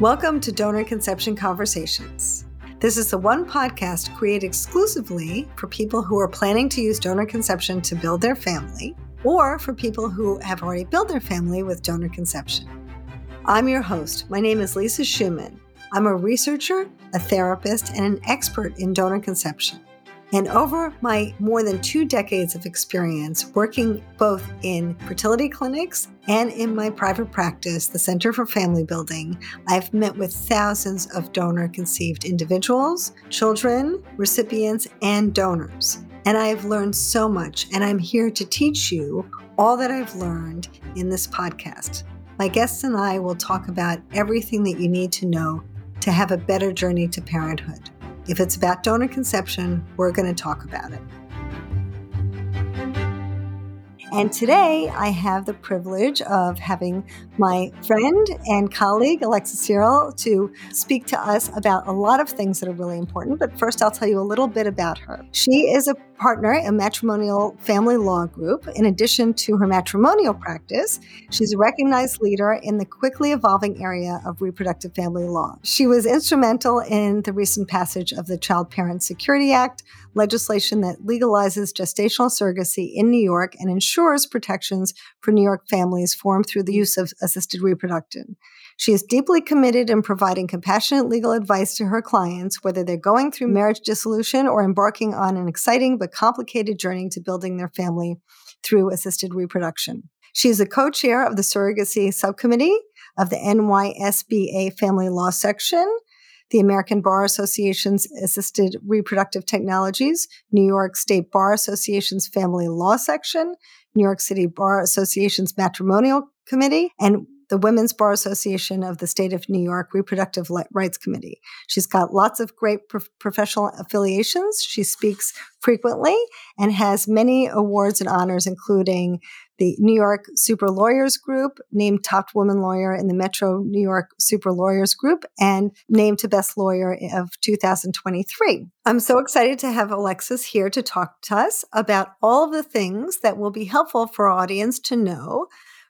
Welcome to Donor Conception Conversations. This is the one podcast created exclusively for people who are planning to use donor conception to build their family or for people who have already built their family with donor conception. I'm your host. My name is Lisa Schuman. I'm a researcher, a therapist, and an expert in donor conception. And over my more than two decades of experience working both in fertility clinics and in my private practice, the Center for Family Building, I've met with thousands of donor conceived individuals, children, recipients, and donors. And I've learned so much, and I'm here to teach you all that I've learned in this podcast. My guests and I will talk about everything that you need to know to have a better journey to parenthood. If it's about donor conception, we're going to talk about it. And today I have the privilege of having my friend and colleague, Alexis Cirel, to speak to us about a lot of things that are really important. But first, I'll tell you a little bit about her. She is a partner in Matrimonial Family Law Group. In addition to her matrimonial practice, she's a recognized leader in the quickly evolving area of reproductive family law. She was instrumental in the recent passage of the Child Parent Security Act, legislation that legalizes gestational surrogacy in New York and ensures protections for New York families formed through the use of assisted reproduction. She is deeply committed in providing compassionate legal advice to her clients, whether they're going through marriage dissolution or embarking on an exciting but complicated journey to building their family through assisted reproduction. She is a co chair of the Surrogacy Subcommittee of the NYSBA Family Law Section, the American Bar Association's Assisted Reproductive Technologies, New York State Bar Association's Family Law Section, New York City Bar Association's Matrimonial Committee, and the Women's Bar Association of the State of New York Reproductive Rights Committee. She's got lots of great pro- professional affiliations. She speaks frequently and has many awards and honors, including the New York Super Lawyers Group, named top woman lawyer in the Metro New York Super Lawyers Group, and named to Best Lawyer of 2023. I'm so excited to have Alexis here to talk to us about all of the things that will be helpful for our audience to know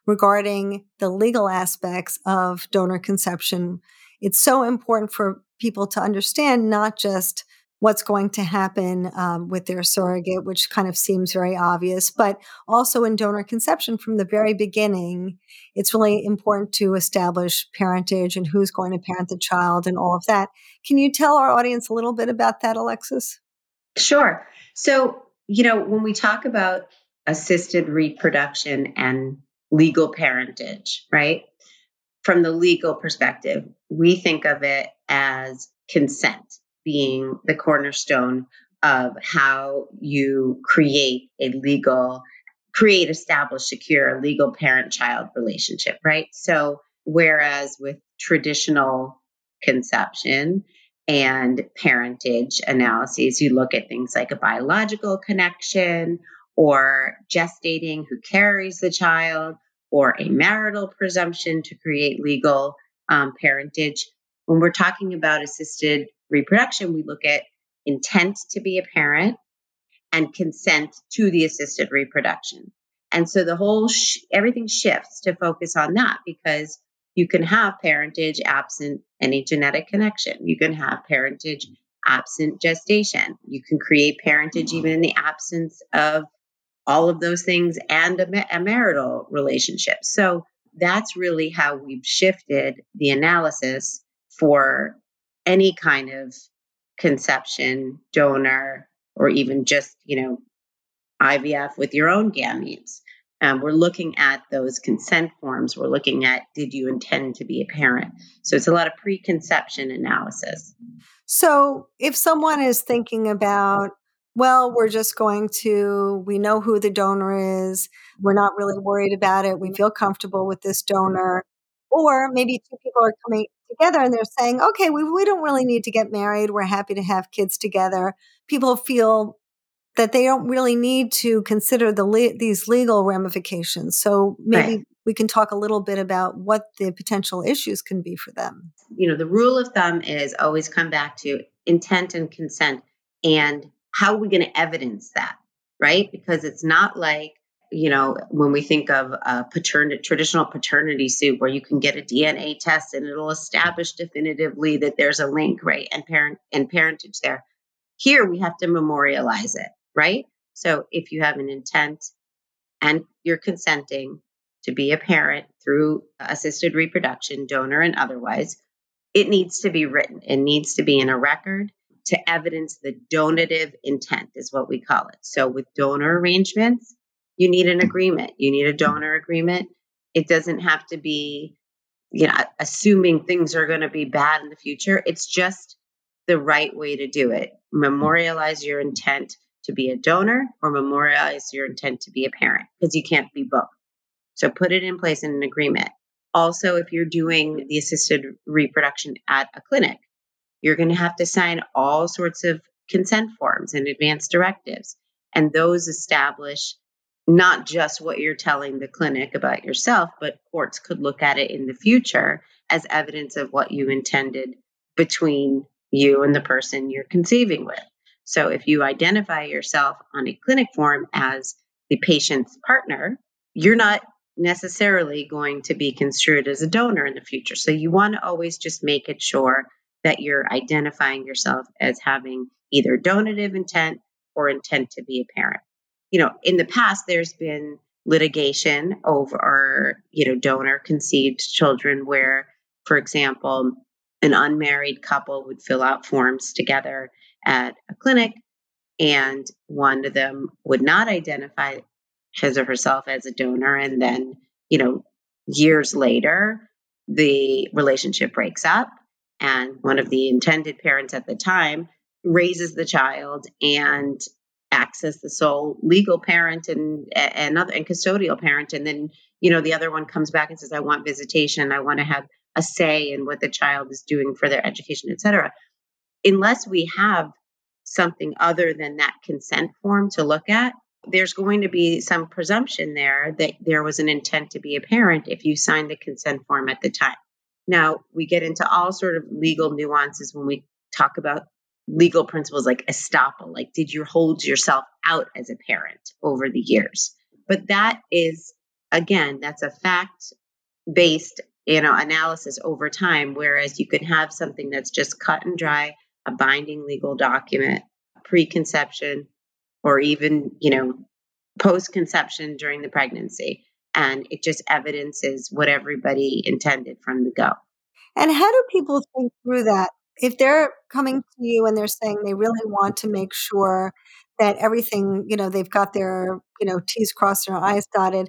regarding the legal aspects of donor conception. It's so important for people to understand not just what's going to happen um, with their surrogate, which kind of seems very obvious, but also in donor conception from the very beginning, it's really important to establish parentage and who's going to parent the child and all of that. Can you tell our audience a little bit about that, Alexis? Sure. So, you know, when we talk about assisted reproduction and legal parentage, right? From the legal perspective, we think of it as consent being the cornerstone of how you create a legal, create, establish, secure legal parent child relationship, right? So, whereas with traditional conception, and parentage analyses, you look at things like a biological connection or gestating who carries the child, or a marital presumption to create legal um, parentage. When we're talking about assisted reproduction, we look at intent to be a parent and consent to the assisted reproduction. And so the whole, sh- everything shifts to focus on that because you can have parentage absent any genetic connection. You can have parentage absent gestation. You can create parentage even in the absence of all of those things and a, a marital relationship. So that's really how we've shifted the analysis for any kind of conception, donor, or even just, you know, IVF with your own gametes. Um, we're looking at those consent forms. We're looking at did you intend to be a parent? So it's a lot of preconception analysis. So if someone is thinking about well, we're just going to, we know who the donor is. We're not really worried about it. We feel comfortable with this donor. Or maybe two people are coming together and they're saying, okay, we, we don't really need to get married. We're happy to have kids together. People feel that they don't really need to consider the le- these legal ramifications. So maybe right. we can talk a little bit about what the potential issues can be for them. You know, the rule of thumb is always come back to intent and consent and how are we going to evidence that? Right? Because it's not like you know, when we think of a paternity, traditional paternity suit where you can get a DNA test and it'll establish definitively that there's a link, right? And parent and parentage there. Here we have to memorialize it, right? So if you have an intent and you're consenting to be a parent through assisted reproduction, donor and otherwise, it needs to be written. It needs to be in a record to evidence the donative intent, is what we call it. So with donor arrangements, you need an agreement. You need a donor agreement. It doesn't have to be, you know, assuming things are going to be bad in the future. It's just the right way to do it. Memorialize your intent to be a donor or memorialize your intent to be a parent because you can't be both. So put it in place in an agreement. Also, if you're doing the assisted reproduction at a clinic, you're going to have to sign all sorts of consent forms and advance directives. And those establish not just what you're telling the clinic about yourself, but courts could look at it in the future as evidence of what you intended between you and the person you're conceiving with. So if you identify yourself on a clinic form as the patient's partner, you're not necessarily going to be construed as a donor in the future. So you want to always just make it sure that you're identifying yourself as having either donative intent or intent to be a parent. You know, in the past, there's been litigation over, you know, donor conceived children where, for example, an unmarried couple would fill out forms together at a clinic and one of them would not identify his or herself as a donor and then you know years later the relationship breaks up and one of the intended parents at the time raises the child and acts as the sole legal parent and other and custodial parent. And then you know the other one comes back and says i want visitation. I want to have a say in what the child is doing for their education etc unless we have something other than that consent form to look at there's going to be some presumption there that there was an intent to be a parent if you signed the consent form at the time now, we get into all sort of legal nuances when we talk about legal principles like estoppel, like did you hold yourself out as a parent over the years? But that is again, that's a fact based, you know, analysis over time whereas you can have something that's just cut and dry, a binding legal document, preconception or even, you know, post conception during the pregnancy and it just evidences what everybody intended from the go. And how do people think through that? If they're coming to you and they're saying they really want to make sure that everything, you know, they've got their, you know, T's crossed and I's dotted,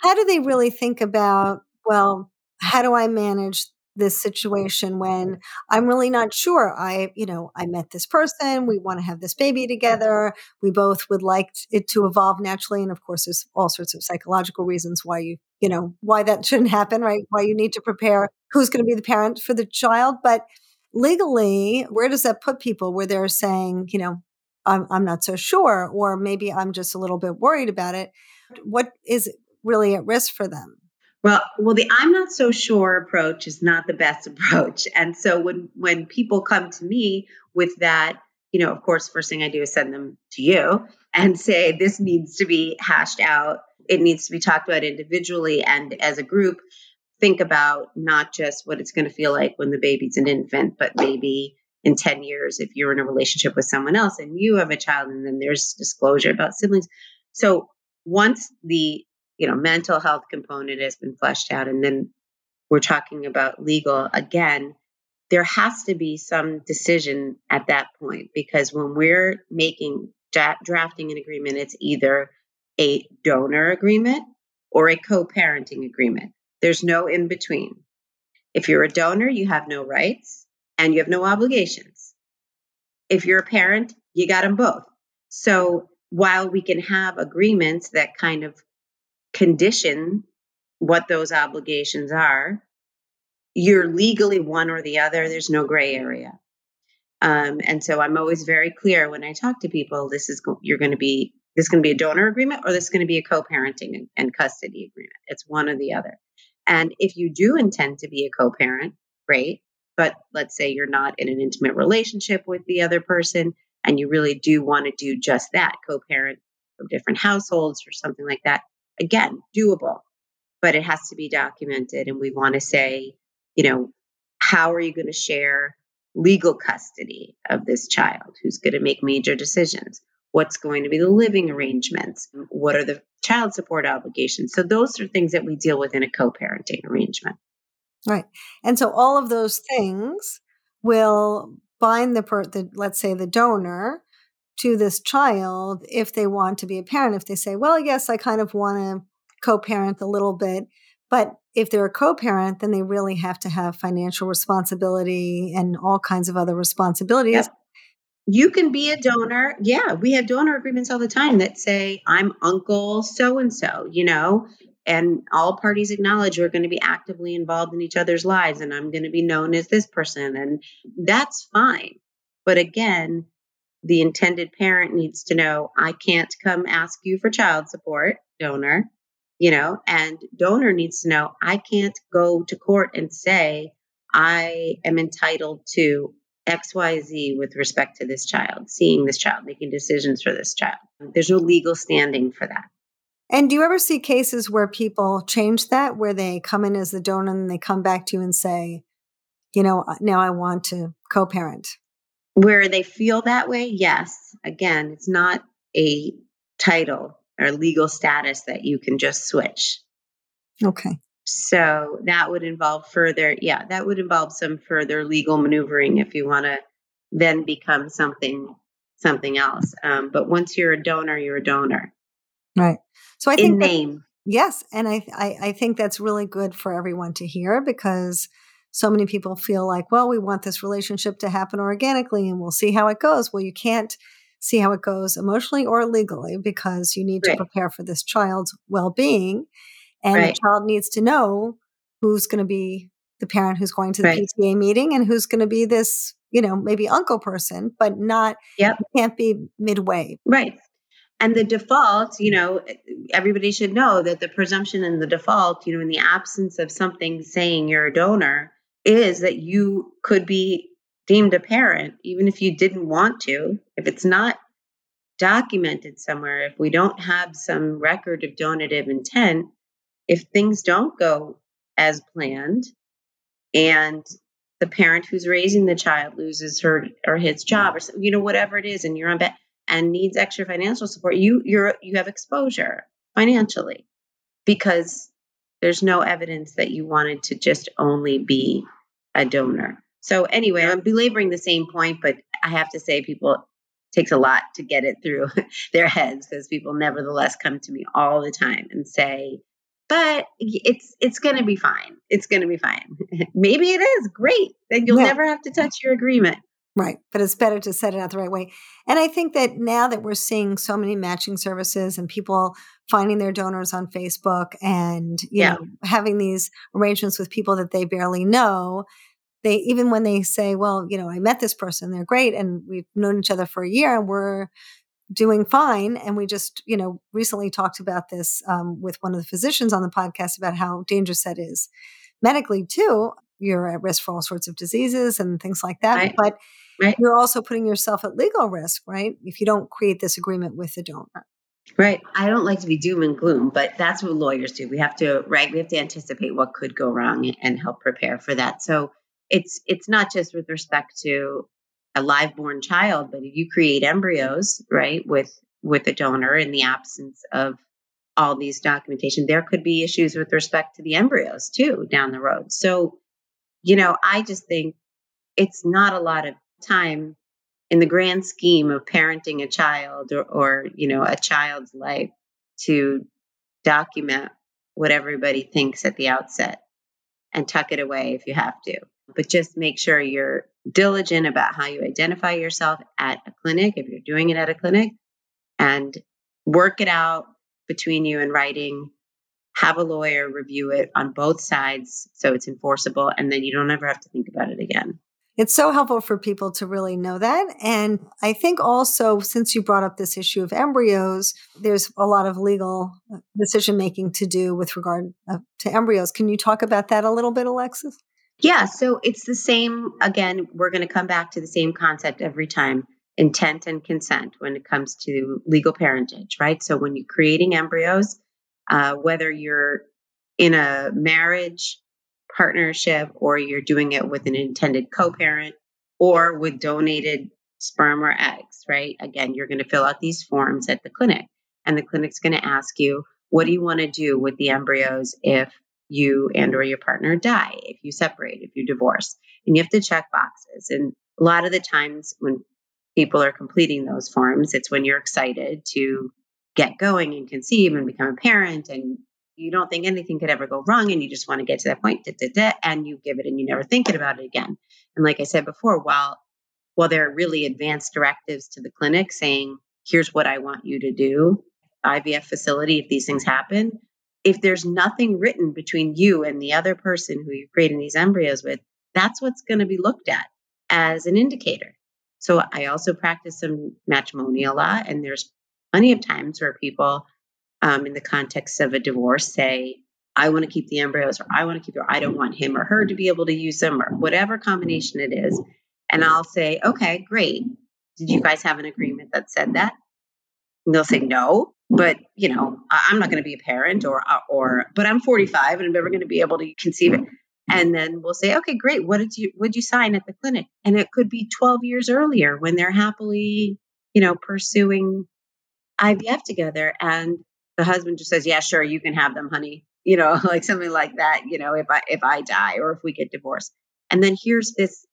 how do they really think about, well, how do I manage this situation when I'm really not sure. I, you know, I met this person. We want to have this baby together. We both would like it to evolve naturally. And of course, there's all sorts of psychological reasons why you, you know, why that shouldn't happen, right? Why you need to prepare who's going to be the parent for the child. But legally, where does that put people where they're saying, you know, I'm, I'm not so sure, or maybe I'm just a little bit worried about it. What is really at risk for them? Well, well, the I'm not so sure approach is not the best approach. And so when when people come to me with that, you know, of course, first thing I do is send them to you and say this needs to be hashed out. It needs to be talked about individually and as a group. Think about not just what it's going to feel like when the baby's an infant, but maybe in 10 years if you're in a relationship with someone else and you have a child and then there's disclosure about siblings. So once the you know mental health component has been fleshed out and then we're talking about legal again there has to be some decision at that point because when we're making drafting an agreement it's either a donor agreement or a co-parenting agreement. There's no in between if you're a donor you have no rights and you have no obligations. If you're a parent you got them both. So while we can have agreements that kind of condition what those obligations are, you're legally one or the other. There's no gray area. Um, and so I'm always very clear when I talk to people. This is you're going to be this is going to be a donor agreement or this is going to be a co-parenting and, and custody agreement. It's one or the other. And if you do intend to be a co-parent, great. But let's say you're not in an intimate relationship with the other person and you really do want to do just that, co-parent from different households or something like that again, doable, but it has to be documented. And we want to say, you know, how are you going to share legal custody of this child? Who's going to make major decisions? What's going to be the living arrangements? What are the child support obligations? So, those are things that we deal with in a co parenting arrangement. Right. And so, all of those things will bind the, per- the let's say the donor to this child if they want to be a parent if they say well yes i kind of want to co-parent a little bit but if they're a co-parent then they really have to have financial responsibility and all kinds of other responsibilities. Yep. you can be a donor. Yeah we have donor agreements all the time that say i'm uncle so and so you know? And all parties acknowledge we're going to be actively involved in each other's lives and i'm going to be known as this person and that's fine. But again the intended parent needs to know I can't come ask you for child support, donor, you know, and donor needs to know I can't go to court and say I am entitled to XYZ with respect to this child, seeing this child, making decisions for this child. There's no legal standing for that. And do you ever see cases where people change that, where they come in as the donor and they come back to you and say, you know, uh, now I want to co parent? Where they feel that way, yes. Again, it's not a title or legal status that you can just switch. Okay. So that would involve further, yeah, that would involve some further legal maneuvering if you want to then become something something else. Um, but once you're a donor, you're a donor. Right. So I think in name. Yes, and I, I I think that's really good for everyone to hear because so many people feel like, well, we want this relationship to happen organically and we'll see how it goes. Well, you can't see how it goes emotionally or legally because you need right. to prepare for this child's well being. And right. the child needs to know who's going to be the parent who's going to the right. PTA meeting and who's going to be this, you know, maybe uncle person, but not, yep. can't be midway. Right. And the default, you know, everybody should know that the presumption and the default, you know, in the absence of something saying you're a donor, is that you could be deemed a parent even if you didn't want to. If it's not documented somewhere, if we don't have some record of donative intent, if things don't go as planned and the parent who's raising the child loses her or his job or you know whatever it is and you're on bed and needs extra financial support you you're you have exposure financially because there's no evidence that you wanted to just only be a donor. So anyway, I'm belaboring the same point, but I have to say people takes a lot to get it through their heads because people nevertheless come to me all the time and say, but it's it's going to be fine. It's going to be fine. Maybe it is great. Then you'll yeah. never have to touch your agreement. Right. But it's better to set it out the right way. And I think that now that we're seeing so many matching services and people finding their donors on Facebook and, you yeah. know, having these arrangements with people that they barely know, they even when they say, well, you know, I met this person, they're great, and we've known each other for a year, and we're doing fine. And we just, you know, recently talked about this um, with one of the physicians on the podcast about how dangerous that is medically too. You're at risk for all sorts of diseases and things like that, right. but right. you're also putting yourself at legal risk, right? If you don't create this agreement with the donor. Right. I don't like to be doom and gloom, but that's what lawyers do. We have to, right? We have to anticipate what could go wrong and help prepare for that. So it's it's not just with respect to a live born child, but if you create embryos, right, with with a donor in the absence of all these documentation, there could be issues with respect to the embryos too down the road. So, you know, I just think it's not a lot of time in the grand scheme of parenting a child or, or you know, a child's life to document what everybody thinks at the outset and tuck it away if you have to but just make sure you're diligent about how you identify yourself at a clinic if you're doing it at a clinic and work it out between you and writing have a lawyer review it on both sides so it's enforceable and then you don't ever have to think about it again it's so helpful for people to really know that. And I think also, since you brought up this issue of embryos, there's a lot of legal uh, decision making to do with regard uh, to embryos. Can you talk about that a little bit, Alexis? Yeah, so it's the same. Again, we're going to come back to the same concept every time intent and consent when it comes to legal parentage, right? So when you're creating embryos, uh, whether you're in a marriage partnership or you're doing it with an intended co parent or with donated sperm or eggs, right? Again, you're going to fill out these forms at the clinic, and the clinic's going to ask you, what do you want to do with the embryos if you and or your partner die, if you separate, if you divorce? And you have to check boxes. And a lot of the times when people are completing those forms, it's when you're excited to get going and conceive and become a parent and you don't think anything could ever go wrong and you just want to get to that point da, da, da, and you give it and you never think about it again and like i said before while while there are really advanced directives to the clinic saying here's what i want you to do ivf facility if these things happen if there's nothing written between you and the other person who you're creating these embryos with that's what's going to be looked at as an indicator so i also practice some matrimonial law and there's plenty of times where people, um, in the context of a divorce, say, I want to keep the embryos, or I want to keep, or I don't want him or her to be able to use them, or whatever combination it is. And I'll say, okay, great. Did you guys have an agreement that said that? And they'll say no, but you know, I'm not going to be a parent, or uh, or, but I'm 45 and I'm never going to be able to conceive it. And then we'll say, okay, great. What did you did you sign at the clinic? And it could be 12 years earlier when they're happily, you know, pursuing IVF together. And the husband just says, Yeah, sure, you can have them, honey. You know, like something like that, you know, if I if I die or if we get divorced. And then here's this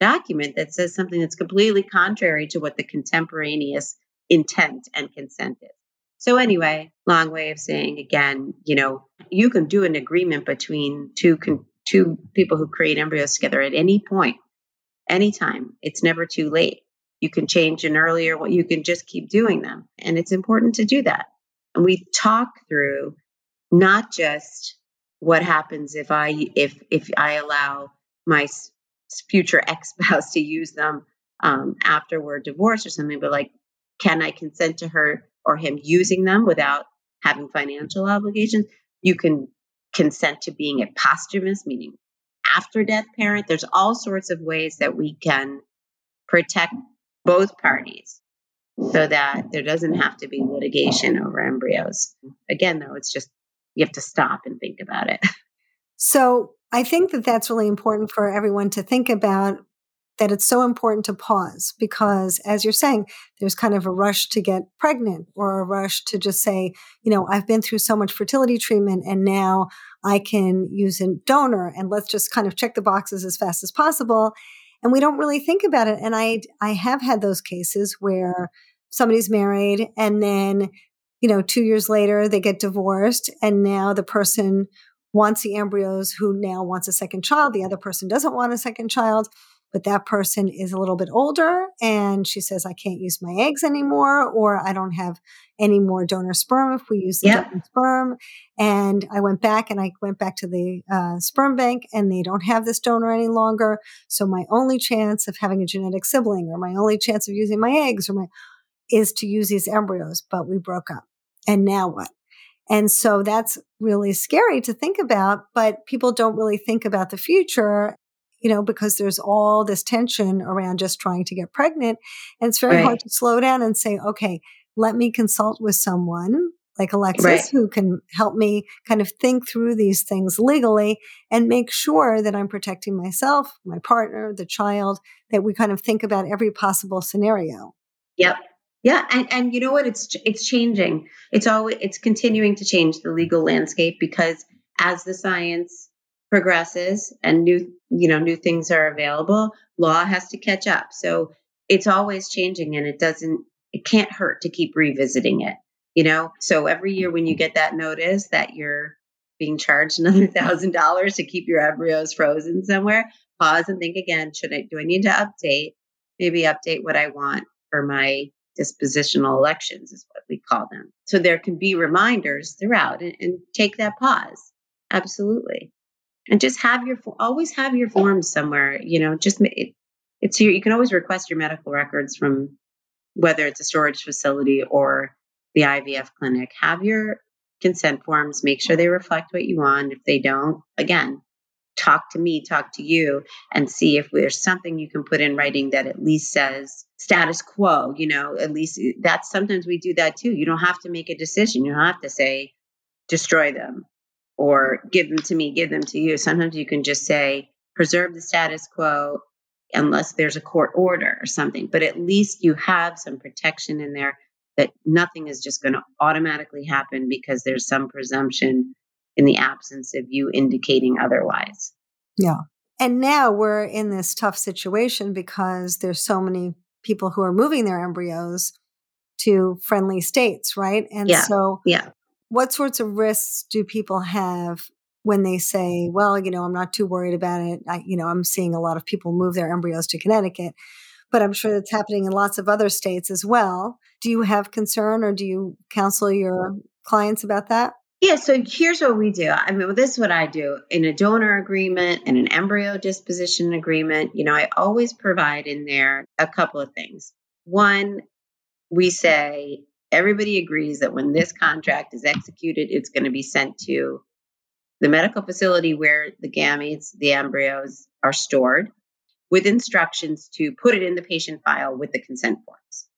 document that says something that's completely contrary to what the contemporaneous intent and consent is. So anyway, long way of saying again, you know, you can do an agreement between two con- two people who create embryos together at any point, anytime. It's never too late you can change an earlier what you can just keep doing them and it's important to do that and we talk through not just what happens if i if if i allow my future ex-spouse to use them um, after we're divorced or something but like can i consent to her or him using them without having financial obligations you can consent to being a posthumous meaning after death parent there's all sorts of ways that we can protect both parties so that there doesn't have to be litigation over embryos. Again, though, it's just you have to stop and think about it. So I think that that's really important for everyone to think about that it's so important to pause because as you're saying there's kind of a rush to get pregnant or a rush to just say you know i've been through so much fertility treatment and now i can use a donor and let's just kind of check the boxes as fast as possible and we don't really think about it. And I, I have had those cases where somebody's married and then, you know, two years later they get divorced and now the person wants the embryos who now wants a second child. The other person doesn't want a second child but that person is a little bit older and she says, I can't use my eggs anymore, or I don't have any more donor sperm if we use the yep. donor sperm. And I went back and I went back to the uh, sperm bank and they don't have this donor any longer. So my only chance of having a genetic sibling or my only chance of using my eggs or my is to use these embryos, but we broke up. And now what? And so that's really scary to think about, but people don't really think about the future you know, because there's all this tension around just trying to get pregnant. And it's very right. hard to slow down and say, okay, let me consult with someone like Alexis right. who can help me kind of think through these things legally and make sure that I'm protecting myself, my partner, the child, that we kind of think about every possible scenario. Yep. Yeah, and, and you know what? It's it's changing. It's always it's continuing to change the legal landscape because as the science progresses and new you know new things are available law has to catch up. So it's always changing and it doesn't it can't hurt to keep revisiting it you know? So every year when you get that notice that you're being charged another thousand dollars to keep your embryos frozen somewhere pause and think again should i do i need to update? Maybe update what i want for my dispositional elections is what we call them. So there can be reminders throughout and, and take that pause. Absolutely and just have your always have your forms somewhere you know just it, it's your you can always request your medical records from whether it's a storage facility or the IVF clinic. Have your consent forms make sure they reflect what you want. If they don't again talk to me talk to you and see if there's something you can put in writing that at least says status quo you know at least that's sometimes we do that too. You don't have to make a decision. You don't have to say destroy them or give them to me, give them to you. Sometimes you can just say, preserve the status quo unless there's a court order or something. But at least you have some protection in there that nothing is just going to automatically happen because there's some presumption in the absence of you indicating otherwise. Yeah. And now we're in this tough situation because there's so many people who are moving their embryos to friendly states, right? And yeah. so yeah. What sorts of risks do people have when they say, well, you know, I'm not too worried about it. I, you know, I'm seeing a lot of people move their embryos to Connecticut, but I'm sure that's happening in lots of other states as well. Do you have concern or do you counsel your clients about that? Yeah, so here's what we do. I mean, well, this is what I do in a donor agreement and an embryo disposition agreement. You know, I always provide in there a couple of things. One, we say everybody agrees that when this contract is executed, it's going to be sent to the medical facility where the gametes, the embryos are stored, with instructions to put it in the patient file with the consent forms.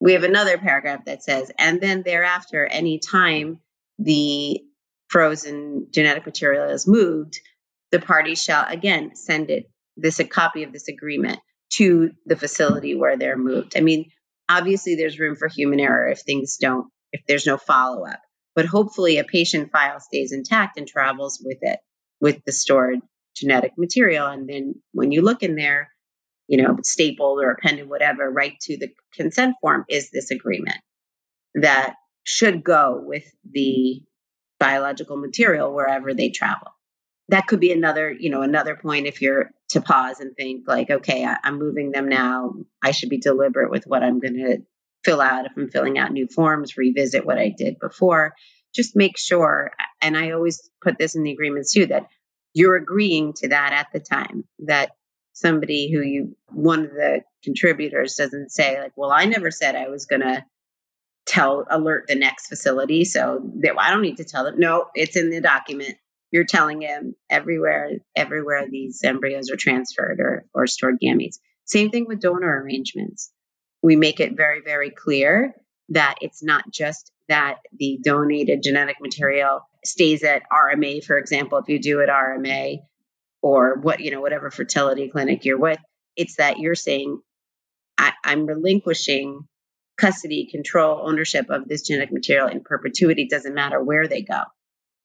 We have another paragraph that says, and then thereafter, any time the frozen genetic material is moved, the party shall again send it this a copy of this agreement to the facility where they're moved. I mean, obviously there's room for human error if things don't if there's no follow up but hopefully a patient file stays intact and travels with it with the stored genetic material. And then when you look in there you know stapled or appended whatever right to the consent form is this agreement that should go with the biological material wherever they travel. That could be another you know another point if you're to pause and think like okay I, am moving them now. I should be deliberate with what i'm going to fill out. If i'm filling out new forms revisit what i did before. Just make sure and i always put this in the agreements too that you're agreeing to that at the time that somebody who you one of the contributors doesn't say like well i never said i was going to tell alert the next facility so that i don't need to tell them. No it's in the document you're telling him everywhere everywhere these embryos are transferred or, or stored gametes. Same thing with donor arrangements. We make it very very clear that it's not just that the donated genetic material stays at rma for example if you do at rma or what you know whatever fertility clinic you're with it's that you're saying I, i'm relinquishing custody control ownership of this genetic material in perpetuity doesn't matter where they go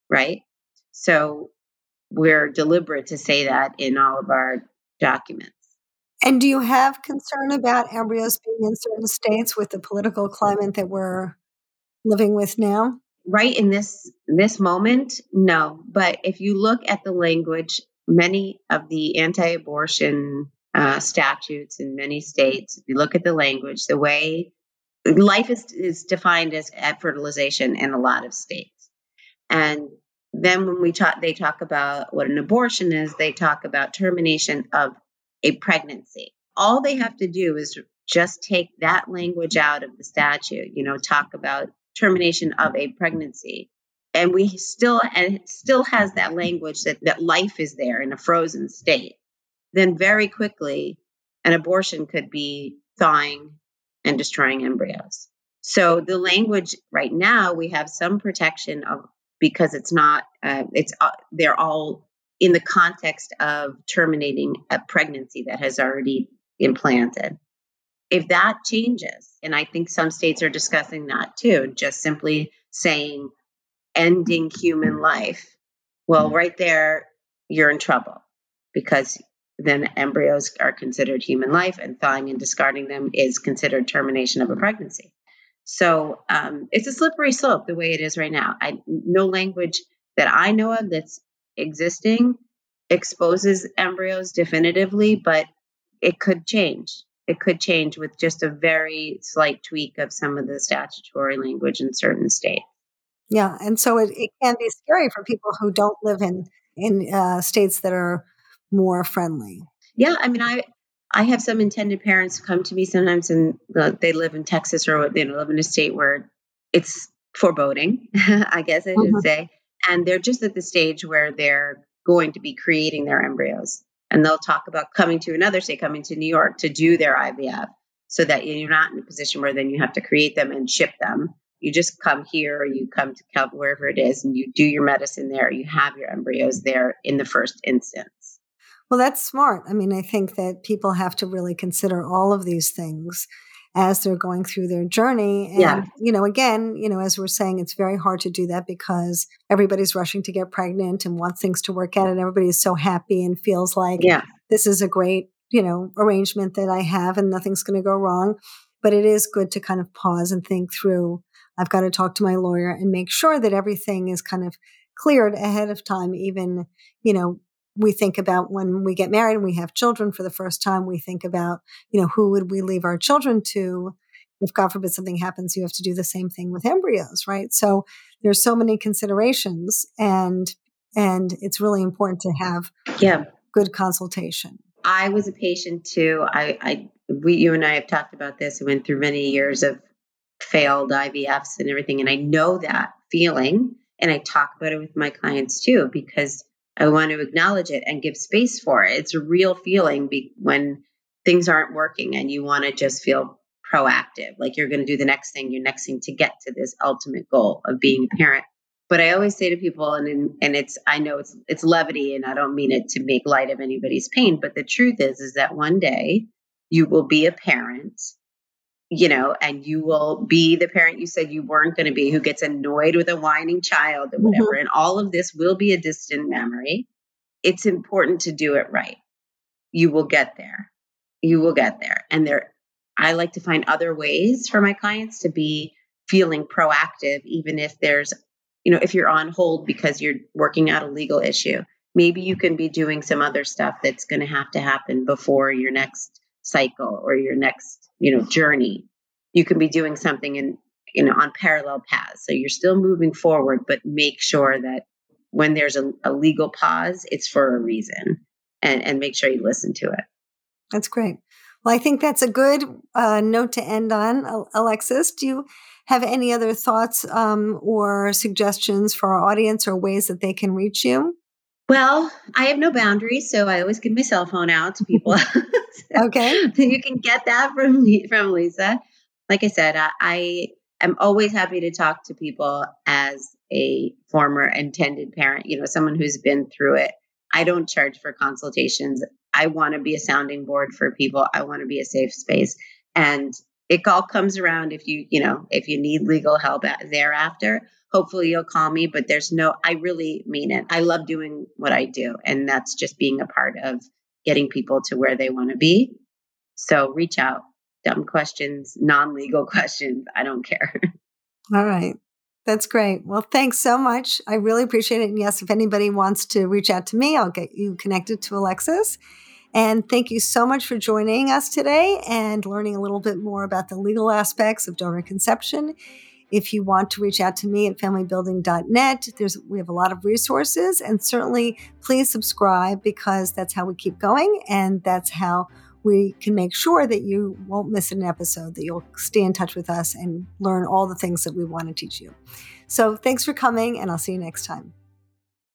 right so we're deliberate to say that in all of our documents. And do you have concern about embryos being in certain states with the political climate that we're living with now? Right in this this moment, no. But if you look at the language, many of the anti-abortion uh, statutes in many states, if you look at the language, the way life is, is defined as at fertilization in a lot of states, and then when we talk, they talk about what an abortion is, they talk about termination of a pregnancy. All they have to do is just take that language out of the statute, you know, talk about termination of a pregnancy. And we still, and it still has that language that, that life is there in a frozen state. Then very quickly, an abortion could be thawing and destroying embryos. So the language right now, we have some protection of because it's not uh, it's uh, they're all in the context of terminating a pregnancy that has already implanted if that changes and i think some states are discussing that too just simply saying ending human life well mm-hmm. right there you're in trouble because then embryos are considered human life and thawing and discarding them is considered termination of a pregnancy so um, it's a slippery slope the way it is right now. I no language that I know of that's existing exposes embryos definitively, but it could change. It could change with just a very slight tweak of some of the statutory language in certain states. Yeah, and so it, it can be scary for people who don't live in in uh, states that are more friendly. Yeah, I mean, I I have some intended parents come to me sometimes, and they live in Texas or they live in a state where it's foreboding, I guess I should mm-hmm. say, and they're just at the stage where they're going to be creating their embryos, and they'll talk about coming to another state, coming to New York to do their IVF, so that you're not in a position where then you have to create them and ship them, You just come here or you come to wherever it is and you do your medicine there. You have your embryos there in the first instance. Well, that's smart. I mean, I think that people have to really consider all of these things as they're going through their journey. And, Yeah. you know, again, you know, as we're saying, it's very hard to do that because everybody's rushing to get pregnant and wants things to work out, and everybody's so happy and feels like Yeah. this is a great, you know, arrangement that I have and nothing's going to go wrong. But it is good to kind of pause and think through. I've got to talk to my lawyer and make sure that everything is kind of cleared ahead of time, even, you know, we think about when we get married and we have children for the first time, we think about, you know, who would we leave our children to? If God forbid something happens, you have to do the same thing with embryos, right? So there's so many considerations and and it's really important to have Yeah. good consultation. I was a patient too. I, I, we, you and I have talked about this. I went through many years of failed IVFs and everything, and I know that feeling, and I talk about it with my clients too because I want to acknowledge it and give space for it. It's a real feeling be, when things aren't working, and you want to just feel proactive, like you're going to do the next thing, your next thing to get to this ultimate goal of being a parent. But I always say to people, and and it's I know it's it's levity, and I don't mean it to make light of anybody's pain, but the truth is is that one day you will be a parent, you know, and you will be the parent you said you weren't going to be, who gets annoyed with a whining child or whatever, mm-hmm. and all of this will be a distant memory. It's important to do it right. You will get there. You will get there, and there. I like to find other ways for my clients to be feeling proactive, even if there's you know, if you're on hold because you're working out a legal issue, maybe you can be doing some other stuff that's going to have to happen before your next cycle or your next, you know, journey. You can be doing something in, you know, on parallel paths. So you're still moving forward, but make sure that when there's a, a legal pause, it's for a reason and, and make sure you listen to it. That's great. Well, I think that's a good uh, note to end on. Alexis, do you have any other thoughts um, or suggestions for our audience or ways that they can reach you? Well, I have no boundaries, so I always give my cell phone out to people. Okay. so you can get that from from Lisa. Like I said, I, I am always happy to talk to people as a former intended parent. You know, someone who's been through it. I don't charge for consultations. I want to be a sounding board for people. I want to be a safe space, and it all comes around if you you know if you need legal help thereafter. Hopefully you'll call me, but there's no. I really mean it. I love doing what I do, and that's just being a part of getting people to where they want to be. So reach out. Dumb questions, non legal questions. I don't care. All right. That's great. Well, thanks so much. I really appreciate it. And yes, if anybody wants to reach out to me, I'll get you connected to Alexis. And thank you so much for joining us today and learning a little bit more about the legal aspects of donor conception. If you want to reach out to me at familybuilding.net, there's we have a lot of resources and certainly please subscribe because that's how we keep going and that's how we can make sure that you won't miss an episode, that you'll stay in touch with us and learn all the things that we want to teach you. So thanks for coming and I'll see you next time.